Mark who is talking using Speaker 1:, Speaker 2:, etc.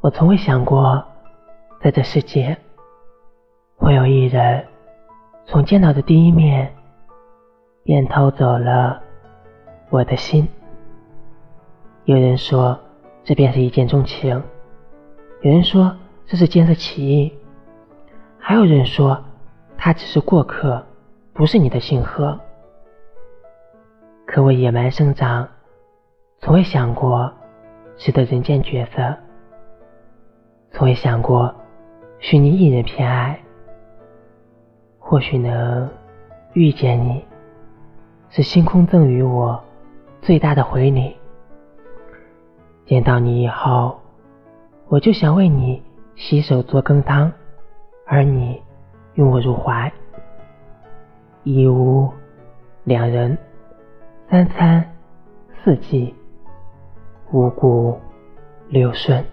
Speaker 1: 我从未想过，在这世界会有一人从见到的第一面便偷走了我的心。有人说，这便是一见钟情；有人说，这是见色起意；还有人说，他只是过客，不是你的幸贺。可我野蛮生长，从未想过值得人间角色。从未想过许你一人偏爱，或许能遇见你，是星空赠予我最大的回礼。见到你以后，我就想为你洗手做羹汤，而你拥我入怀，一屋两人，三餐四季，五谷六顺。